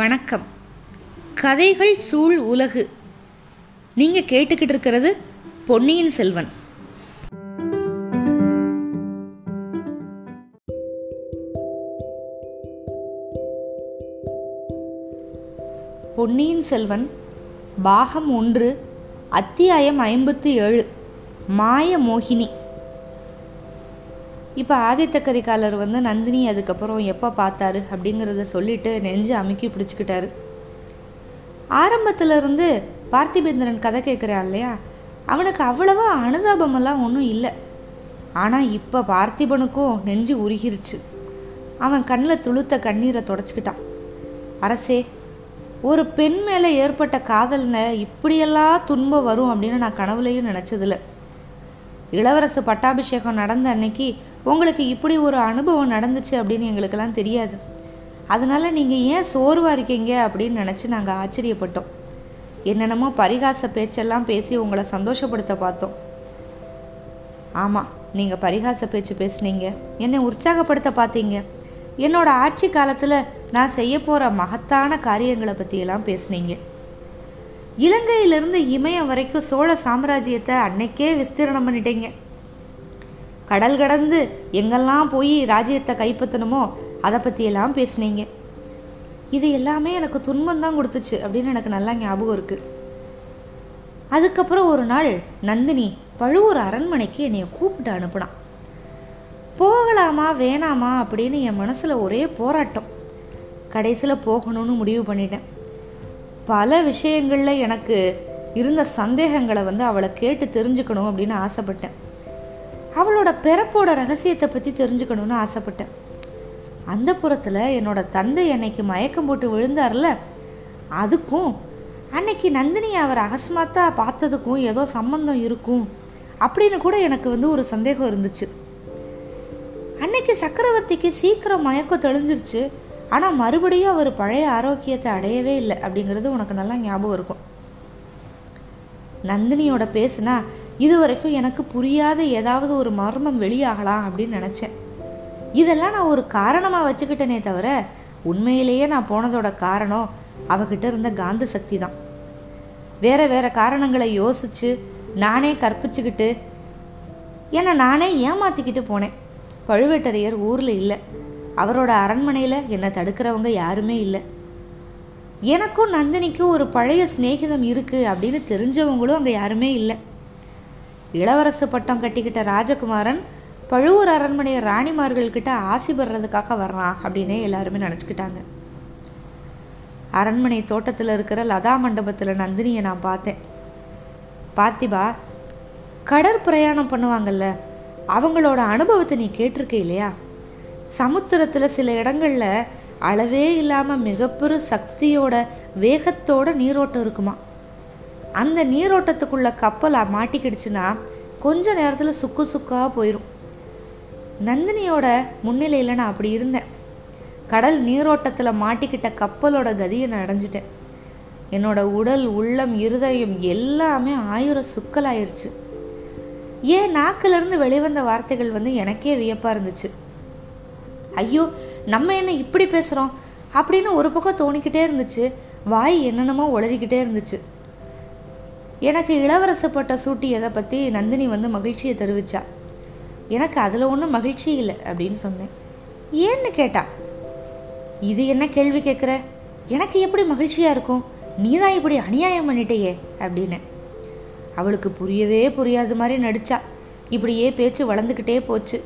வணக்கம். கதைகள் சூழ் உலகு. நீங்கள் கேட்டுக்கிட்டு இருக்கிறது பொன்னியின் செல்வன். பொன்னியின் செல்வன் பாகம் ஒன்று அத்தியாயம் ஐம்பத்தி ஏழு மாய மோகினி இப்போ ஆதித்த கரிகாலர் வந்து நந்தினி அதுக்கப்புறம் எப்போ பார்த்தாரு அப்படிங்கிறத சொல்லிட்டு நெஞ்சு அமுக்கி பிடிச்சிக்கிட்டாரு. ஆரம்பத்தில் இருந்து பார்த்திபேந்திரன் கதை கேட்குறான் இல்லையா? அவனுக்கு அவ்வளவா அனுதாபமெல்லாம் ஒன்றும் இல்லை. ஆனால் இப்போ பார்த்திபனுக்கும் நெஞ்சு உருகிருச்சு. அவன் கண்ணில் துளுத்த கண்ணீரை தொடச்சிக்கிட்டான். அரசே ஒரு பெண் மேலே ஏற்பட்ட காதலில் இப்படியெல்லாம் துன்பம் வரும் அப்படின்னு நான் கனவுலையும் நினச்சதில்ல. இளவரசு பட்டாபிஷேகம் நடந்த அன்னைக்கு உங்களுக்கு இப்படி ஒரு அனுபவம் நடந்துச்சு அப்படின்னு எங்களுக்கெல்லாம் தெரியாது. அதனால நீங்கள் ஏன் சோர்வாக இருக்கீங்க அப்படின்னு நினச்சி நாங்கள் ஆச்சரியப்பட்டோம். என்னென்னமோ பரிகாச பேச்செல்லாம் பேசி உங்களை சந்தோஷப்படுத்த பார்த்தோம். ஆமாம் நீங்கள் பரிகாச பேச்சு பேசுனீங்க. என்னை உற்சாகப்படுத்த பார்த்தீங்க. என்னோட ஆட்சி காலத்தில் நான் செய்ய போகிற மகத்தான காரியங்களை பற்றியெல்லாம் பேசுனீங்க. இலங்கையிலிருந்து இமயம் வரைக்கும் சோழ சாம்ராஜ்யத்தை அன்னைக்கே விஸ்தீரணம் பண்ணிட்டீங்க. கடல் கடந்து எங்கெல்லாம் போய் ராஜ்யத்தை கைப்பற்றணுமோ அதை பற்றியெல்லாம் பேசுனீங்க. இது எல்லாமே எனக்கு துன்பம் தான் கொடுத்துச்சு அப்படின்னு எனக்கு நல்லா ஞாபகம் இருக்குது அதுக்கப்புறம் ஒரு நாள் நந்தினி பழுவூர் அரண்மனைக்கு என்னைய கூப்பிட்டு அனுப்புனான். போகலாமா வேணாமா அப்படின்னு என் மனசில் ஒரே போராட்டம். கடைசியில் போகணும்னு முடிவு பண்ணிட்டேன். பல விஷயங்களில் எனக்கு இருந்த சந்தேகங்களை வந்து அவளை கேட்டு தெரிஞ்சுக்கணும் அப்படின்னு ஆசைப்பட்டேன். அவளோட பிறப்போட ரகசியத்தை பற்றி தெரிஞ்சுக்கணும்னு ஆசைப்பட்டேன். அந்த புறத்தில் என்னோட தந்தை அன்னைக்கு மயக்கம் போட்டு விழுந்தார்ல அதுக்கும் அன்னைக்கு நந்தினி அவர் அகஸ்மாத்தா பார்த்ததுக்கும் ஏதோ சம்பந்தம் இருக்கும் அப்படின்னு கூட எனக்கு வந்து ஒரு சந்தேகம் இருந்துச்சு. அன்னைக்கு சக்கரவர்த்திக்கு சீக்கிரம் மயக்கம் தெளிஞ்சிருச்சு. ஆனால் மறுபடியும் அவர் பழைய ஆரோக்கியத்தை அடையவே இல்லை அப்படிங்கிறது உனக்கு நல்லா ஞாபகம் இருக்கும். நந்தினியோட பேசுனா இது வரைக்கும் எனக்கு புரியாத ஏதாவது ஒரு மர்மம் வெளியாகலாம் அப்படின்னு நினச்சேன். இதெல்லாம் நான் ஒரு காரணமாக வச்சுக்கிட்டேனே தவிர உண்மையிலேயே நான் போனதோட காரணம் அவகிட்ட இருந்த காந்த சக்தி தான். வேற வேற காரணங்களை யோசிச்சு நானே கற்பிச்சுக்கிட்டு என்னை நானே ஏமாத்திக்கிட்டு போனேன். பழுவேட்டரையர் ஊரில் இல்லை. அவரோட அரண்மனையில் என்னை தடுக்கிறவங்க யாருமே இல்லை. எனக்கும் நந்தினிக்கும் ஒரு பழைய சிநேகிதம் இருக்குது அப்படின்னு தெரிஞ்சவங்களும் அங்கே யாருமே இல்லை. இளவரசு பட்டம் கட்டிக்கிட்ட ராஜகுமாரன் பழுவூர் அரண்மனை ராணிமார்கள்கிட்ட ஆசி பெறதுக்காக வர்றான் அப்படின்னே எல்லாருமே நினச்சிக்கிட்டாங்க. அரண்மனை தோட்டத்தில் இருக்கிற லதா மண்டபத்தில் நந்தினியை நான் பார்த்தேன். பார்த்திபா கடற்பிரயாணம் பண்ணுவாங்கல்ல அவங்களோட அனுபவத்தை நீ கேட்டிருக்க இல்லையா? சமுத்திரத்தில் சில இடங்களில் அளவே இல்லாமல் மிகப்பெரு சக்தியோட வேகத்தோட நீரோட்டம் இருக்குமா? அந்த நீரோட்டத்துக்குள்ள கப்பலை மாட்டிக்கிடுச்சுன்னா கொஞ்ச நேரத்தில் சுக்கு சுக்காக போயிடும் நந்தினியோட முன்னிலையில் நான் அப்படி இருந்தேன். கடல் நீரோட்டத்தில் மாட்டிக்கிட்ட கப்பலோட கதியை நான் அடைஞ்சிட்டேன். என்னோட உடல் உள்ளம் இருதயம் எல்லாமே ஆயிரம் சுக்கலாயிருச்சு. ஏன் நாக்கிலிருந்து வெளிவந்த வார்த்தைகள் வந்து எனக்கே வியப்பாக இருந்துச்சு. ஐயோ நம்ம என்ன இப்படி பேசுகிறோம் அப்படின்னு ஒரு பக்கம் தோணிக்கிட்டே இருந்துச்சு. வாய் என்னென்னமோ உளறிக்கிட்டே இருந்துச்சு. எனக்கு இளவரசு பட்ட சூட்டியதை பற்றி நந்தினி வந்து மகிழ்ச்சியை தெரிவிச்சா? எனக்கு அதில் ஒன்றும் மகிழ்ச்சி இல்லை அப்படின்னு சொன்னேன். ஏன்னு கேட்டா? இது என்ன கேள்வி கேட்குற எனக்கு எப்படி மகிழ்ச்சியாக இருக்கும்? நீ தான் இப்படி அநியாயம் பண்ணிட்டேயே அப்படின்னு. அவளுக்கு புரியவே புரியாத மாதிரி நடிச்சா. இப்படியே பேச்சு வளர்ந்துக்கிட்டே போச்சு.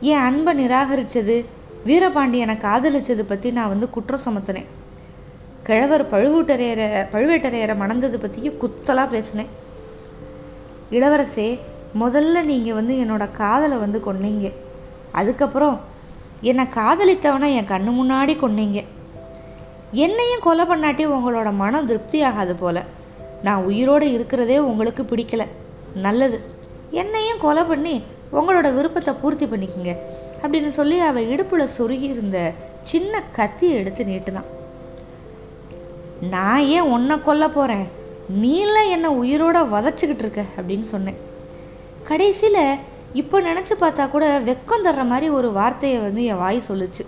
என் அன்பை நிராகரித்தது வீரபாண்டியனை காதலிச்சது பற்றி நான் வந்து குற்றம் சுமத்தினேன். கிழவர் பழுவூட்டரையரை பழுவேட்டரையரை மணந்தது பற்றியும் குத்தலாக பேசினேன். இளவரசே முதல்ல நீங்கள் வந்து என்னோட காதலை வந்து கொன்னீங்க. அதுக்கப்புறம் என்னை காதலித்தவனை என் கண்ணு முன்னாடி கொன்னீங்க. என்னையும் கொலை பண்ணாட்டி உங்களோட மனம் திருப்தி ஆகாது போல. நான் உயிரோடு இருக்கிறதே உங்களுக்கு பிடிக்கல. நல்லது. என்னையும் கொலை பண்ணி உங்களோட விருப்பத்தை பூர்த்தி பண்ணிக்கோங்க அப்படின்னு சொல்லி அவள் இடுப்பில் சொருகி இருந்த சின்ன கத்தியை எடுத்து நீட்டுதான் நான் ஏன் உன்னை கொல்ல போகிறேன் நீல என்னை உயிரோட வதச்சிக்கிட்டு இருக்க? அப்படின்னு சொன்னேன். கடைசியில் இப்போ நினச்சி பார்த்தா கூட வெக்கம் தர்ற மாதிரி ஒரு வார்த்தையை வந்து என் வாய் சொல்லுச்சு.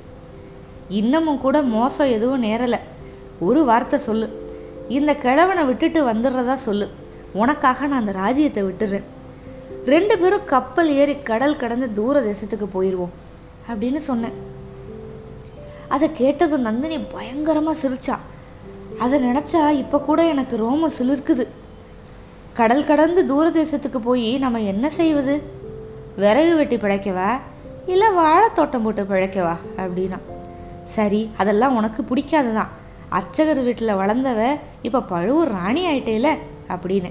இன்னமும் கூட மோசம் எதுவும் நேரலை. ஒரு வார்த்தை சொல்லு. இந்த கிழவனை விட்டுட்டு வந்துடுறதா சொல்லு. உனக்காக நான் அந்த ராஜ்யத்தை விட்டுறேன். ரெண்டு பேரும் கப்பல் ஏறி கடல் கடந்து தூர தேசத்துக்கு போயிடுவோம் அப்படின்னு சொன்னேன். அதை கேட்டதும் நந்தினி பயங்கரமாக சிரிச்சா. அதை நினச்சா இப்போ கூட எனக்கு ரோமம் சிலிர்க்குது. கடல் கடந்து தூர தேசத்துக்கு போய் நம்ம என்ன செய்வது? விறகு வெட்டி பிழைக்கவா? இல்லை வாழைத்தோட்டம் போட்டு பிழைக்கவா? அப்படின்னா. சரி அதெல்லாம் உனக்கு பிடிக்காது தான் அர்ச்சகர் வீட்டில் வளர்ந்தவ இப்போ பழுவூர் ராணி ஆயிட்டேல அப்படின்னு.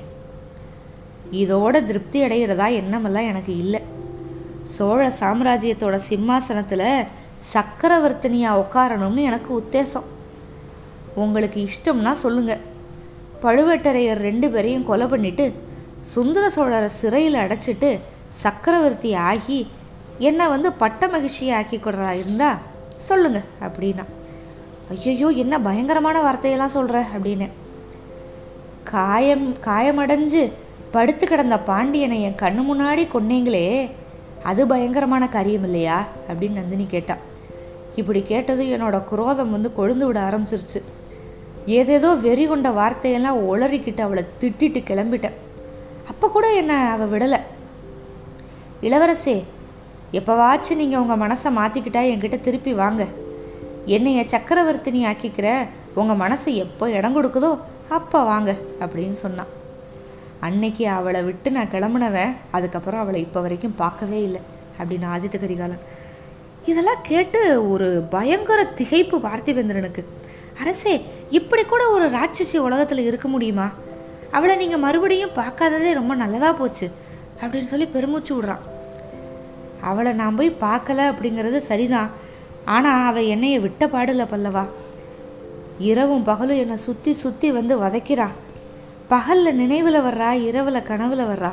இதோட திருப்தி அடைகிறதா எண்ணமெல்லாம் எனக்கு இல்லை. சோழ சாம்ராஜ்யத்தோட சிம்மாசனத்தில் சக்கரவர்த்தினியாக உட்காரணும்னு எனக்கு உத்தேசம். உங்களுக்கு இஷ்டம்னா சொல்லுங்க. பழுவேட்டரையர் ரெண்டு பேரையும் கொலை பண்ணிட்டு சுந்தர சோழரை சிறையில் அடைச்சிட்டு சக்கரவர்த்தி ஆகி என்னை வந்து பட்ட மகிழ்ச்சியை ஆக்கி கொடுறா இருந்தா சொல்லுங்க அப்படின்னா. ஐயோ என்ன பயங்கரமான வார்த்தையெல்லாம் சொல்கிற அப்படின்னு. காயம் காயமடைஞ்சு படுத்து கிடந்த பாண்டியனை என் கண்ணு முன்னாடி கொன்னீங்களே அது பயங்கரமான காரியம் இல்லையா அப்படின்னு நந்தினி கேட்டான் இப்படி கேட்டதும் என்னோட குரோதம் வந்து கொழுந்து விட ஆரம்பிச்சிருச்சு. ஏதேதோ வெறி கொண்ட வார்த்தையெல்லாம் உளறிக்கிட்டு அவளை திட்டிட்டு கிளம்பிட்டேன். அப்போ கூட என்னை அவள் விடலை. இளவரசே எப்போவாச்சும் நீங்கள் உங்கள் மனசை மாற்றிக்கிட்டா என்கிட்ட திருப்பி வாங்க. என்னைய சக்கரவர்த்தினி ஆக்கிக்கிற உங்கள் மனசு எப்போ இடம் கொடுக்குதோ அப்போ வாங்க அப்படின்னு சொன்னான். அன்னைக்கு அவளை விட்டு நான் கிளம்புனவன் அதுக்கப்புறம் அவளை இப்போ வரைக்கும் பார்க்கவே இல்லை அப்படின்னு ஆதித்த கரிகாலன். இதெல்லாம் கேட்டு ஒரு பயங்கர திகைப்பு பார்த்திபேந்திரனுக்கு. அரசே இப்படி கூட ஒரு ராட்சசி உலகத்தில் இருக்க முடியுமா? அவளை நீங்கள் மறுபடியும் பார்க்காததே ரொம்ப நல்லதாக போச்சு அப்படின்னு சொல்லி பெருமூச்சு விடுறான். அவளை நான் போய் பார்க்கல அப்படிங்கிறது சரிதான் ஆனால் அவள் என்னைய விட்ட பாடல பல்லவா. இரவும் பகலும் என்னை சுற்றி சுற்றி வந்து வதைக்கிறா. பகலில் நினைவில் வர்றா இரவில் கனவில் வர்றா?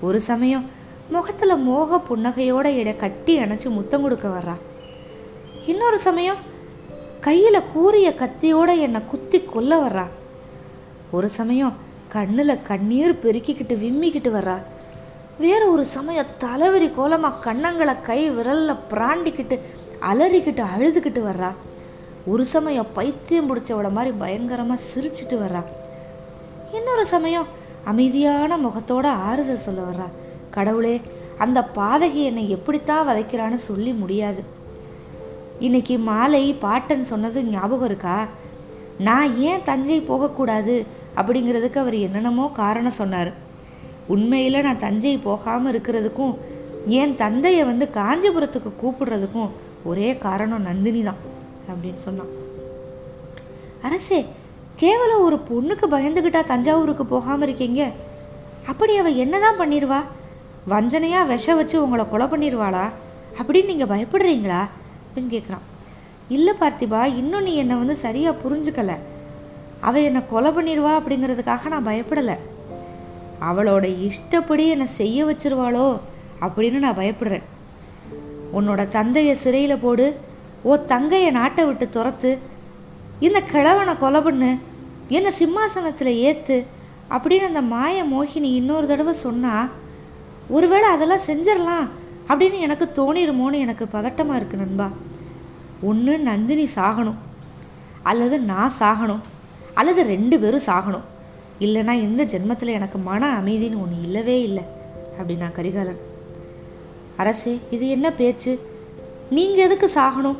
ஒரு சமயம் முகத்தில் மோக புன்னகையோட என்னை கட்டி அணைச்சி முத்தம் கொடுக்க வர்றா. இன்னொரு சமயம் கையில் கூறிய கத்தியோட என்னை குத்தி கொல்ல வர்றா. ஒரு சமயம் கண்ணில் கண்ணீர் பெருக்கிக்கிட்டு விம்மிக்கிட்டு வர்றா. வேற ஒரு சமயம் தலைவரி கோலமாக கண்ணங்களை கை விரலில் பிராண்டிக்கிட்டு அலறிக்கிட்டு அழுதுகிட்டு வர்றா. ஒரு சமயம் பைத்தியம் பிடிச்சவளை மாதிரி பயங்கரமாக சிரிச்சிட்டு வர்றா. இன்னொரு சமயம் அமைதியான முகத்தோட ஆறுதல் சொல்ல வர்றா. கடவுளே அந்த பாதகி என்னை எப்படித்தான் வதைக்கிறான்னு சொல்லி முடியாது. இன்னைக்கு மாலை பாட்டன் சொன்னது ஞாபகம் இருக்கா? நான் ஏன் தஞ்சை போகக்கூடாது? அப்படிங்கிறதுக்கு அவர் என்னென்னமோ காரணம் சொன்னார். உண்மையில் நான் தஞ்சை போகாமல் இருக்கிறதுக்கும் என் தந்தையை வந்து காஞ்சிபுரத்துக்கு கூப்பிடுறதுக்கும் ஒரே காரணம் நந்தினி தான் அப்படின்னு சொன்னான். அரசே கேவலம் ஒரு பொண்ணுக்கு பயந்துக்கிட்டா தஞ்சாவூருக்கு போகாமல் இருக்கீங்க? அப்படி அவள் என்ன தான் பண்ணிடுவா வஞ்சனையாக விஷ வச்சு உங்களை கொலை பண்ணிடுவாளா அப்படின்னு நீங்கள் பயப்படுறீங்களா? அப்படின்னு கேட்குறான் இல்லை பார்த்திபா இன்னும் நீ என்னை வந்து சரியாக புரிஞ்சுக்கலை. அவள் என்னை கொலை பண்ணிடுவா அப்படிங்கிறதுக்காக நான் பயப்படலை. அவளோட இஷ்டப்படி என்னை செய்ய வச்சிருவாளோ அப்படின்னு நான் பயப்படுறேன். உன்னோட தந்தையை சிறையில் போடு. ஓ தங்கையை நாட்டை விட்டு துரத்து. இந்த கிழவனை கொலை பண்ணு. என்னை சிம்மாசனத்தில் ஏற்று அப்படின்னு அந்த மாய மோகினி இன்னொரு தடவை சொன்னால் ஒருவேளை அதெல்லாம் செஞ்சிடலாம் அப்படின்னு எனக்கு தோணிருமோன்னு எனக்கு பதட்டமாக இருக்குது நண்பா. ஒன்று நந்தினி சாகணும். அல்லது நான் சாகணும். அல்லது ரெண்டு பேரும் சாகணும். இல்லைன்னா இந்த ஜென்மத்தில் எனக்கு மன அமைதின்னு ஒன்று இல்லவே இல்லை அப்படின்னா கரிகாலன். அரசே இது என்ன பேச்சு? நீங்கள் எதுக்கு சாகணும்?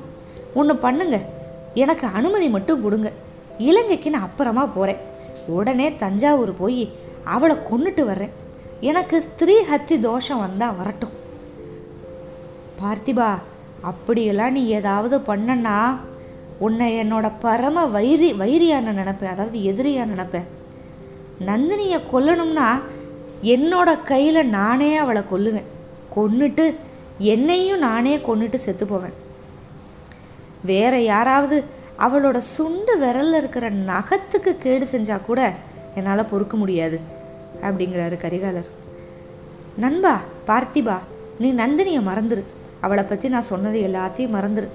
ஒன்று பண்ணுங்க. எனக்கு அனுமதி மட்டும் கொடுங்க. இலங்கைக்கு நான் அப்புறமா போகிறேன் உடனே தஞ்சாவூர் போய் அவளை கொண்டுட்டு வர்றேன். எனக்கு ஸ்திரீ ஹத்தி தோஷம் வந்தால் வரட்டும். பார்த்திபா அப்படியெல்லாம் நீ ஏதாவது பண்ணனா உன்னை என்னோட பரம வைரி வைரியான நினப்பேன். அதாவது எதிரியாக நினப்பேன். நந்தினியை கொல்லணும்னா என்னோட கையில் நானே அவளை கொல்லுவேன். கொன்னுட்டு என்னையும் நானே கொன்னுட்டு செத்து போவேன். வேற யாராவது அவளோட சுண்டு விரல்ல இருக்கிற நகத்துக்கு கேடு செஞ்சால் கூட என்னால் பொறுக்க முடியாது அப்படிங்கிறாரு கரிகாலர். நண்பா பார்த்திபா நீ நந்தினியை மறந்துரு. அவளை பற்றி நான் சொன்னது எல்லாத்தையும் மறந்துரு.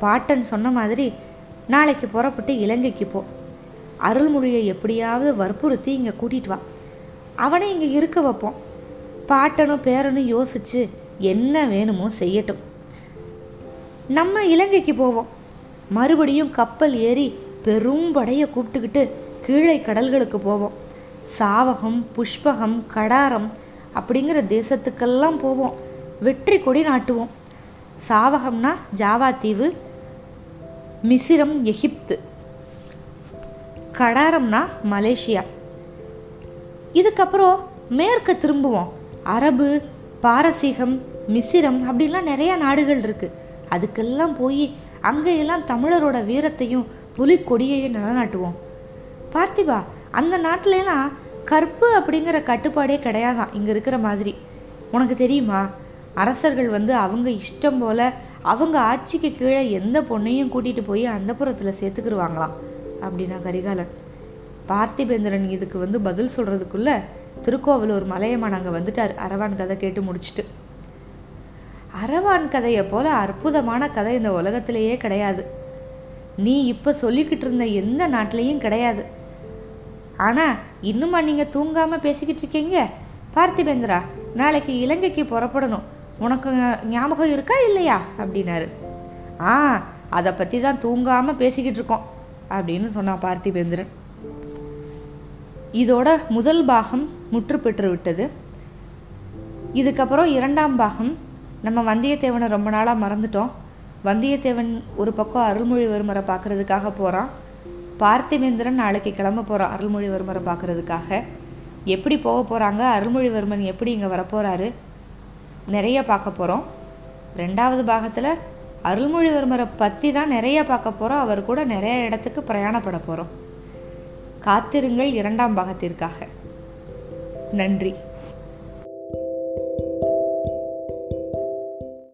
பாட்டன் சொன்ன மாதிரி நாளைக்கு புறப்பட்டு இலங்கைக்கு போ. அருள்மொழியை எப்படியாவது வற்புறுத்தி இங்கே கூட்டிகிட்டு வா. அவனை இங்கே இருக்க வைப்போம். பாட்டனும் பேரனும் யோசித்து என்ன வேணுமோ செய்யட்டும். நம்ம இலங்கைக்கு போவோம். மறுபடியும் கப்பல் ஏறி பெரும் படையை கூப்பிட்டுக்கிட்டு கீழே கடல்களுக்கு போவோம். சாவகம் புஷ்பகம் கடாரம் அப்படிங்கிற தேசத்துக்கெல்லாம் போவோம். வெற்றி கொடி நாட்டுவோம். சாவகம்னா ஜாவா தீவு மிசிரம் எகிப்து. கடாரம்னா மலேசியா. இதுக்கப்புறம் மேற்க திரும்புவோம். அரபு பாரசீகம் மிசிரம் அப்படிலாம் நிறையா நாடுகள் இருக்குது அதுக்கெல்லாம் போய் அங்கேயெல்லாம் தமிழரோட வீரத்தையும் புலிக்கொடியையும் நிலநாட்டுவோம். பார்த்திபா அந்த நாட்டிலலாம் கற்பு அப்படிங்கிற கட்டுப்பாடே கிடையாதான். இங்கே இருக்கிற மாதிரி. உனக்கு தெரியுமா? அரசர்கள் வந்து அவங்க இஷ்டம் போல் அவங்க ஆட்சிக்கு கீழே எந்த பொண்ணையும் கூட்டிகிட்டு போய் அந்த புறத்தில் சேர்த்துக்கிருவாங்களாம் அப்படின்னா கரிகாலன். பார்த்திபேந்திரன் இதுக்கு வந்து பதில் சொல்கிறதுக்குள்ளே திருக்கோவிலூர் மலையம்மா நாங்கள் வந்துட்டார். அரவான் கதை கேட்டு முடிச்சுட்டு. அரவான் கதையை போல அற்புதமான கதை இந்த உலகத்திலேயே கிடையாது. நீ இப்போ சொல்லிக்கிட்டு இருந்த எந்த நாட்டிலையும் கிடையாது. ஆனால் இன்னுமா நீங்கள் தூங்காமல் பேசிக்கிட்டு இருக்கீங்க? பார்த்திபேந்திரா நாளைக்கு இலங்கைக்கு புறப்படணும். உனக்கு ஞாபகம் இருக்கா இல்லையா? அப்படின்னாரு. ஆ அதை பற்றி தான் தூங்காமல் பேசிக்கிட்டு இருக்கோம் அப்படின்னு சொன்னான் பார்த்திபேந்திரன். இதோட முதல் பாகம் முற்று பெற்று விட்டது. இதுக்கப்புறம் இரண்டாம் பாகம் நம்ம வந்தியத்தேவனை ரொம்ப நாளாக மறந்துட்டோம். வந்தியத்தேவன் ஒரு பக்கம் அருள்மொழிவர்மரை பார்க்குறதுக்காக போகிறான் பார்த்திவேந்திரன் நாளைக்கு கிளம்ப போகிறான் அருள்மொழிவர்மரை பார்க்குறதுக்காக. எப்படி போக போகிறாங்க அருள்மொழிவர்மன் எப்படி இங்கே வரப்போகிறாரு நிறைய பார்க்க போகிறோம் ரெண்டாவது பாகத்தில் அருள்மொழிவர்மரை பற்றி தான் நிறைய பார்க்க போகிறோம் அவர் கூட நிறைய இடத்துக்கு பிரயாணப்பட போகிறோம் காத்திருங்கள் இரண்டாம் பாகத்திற்காக. நன்றி.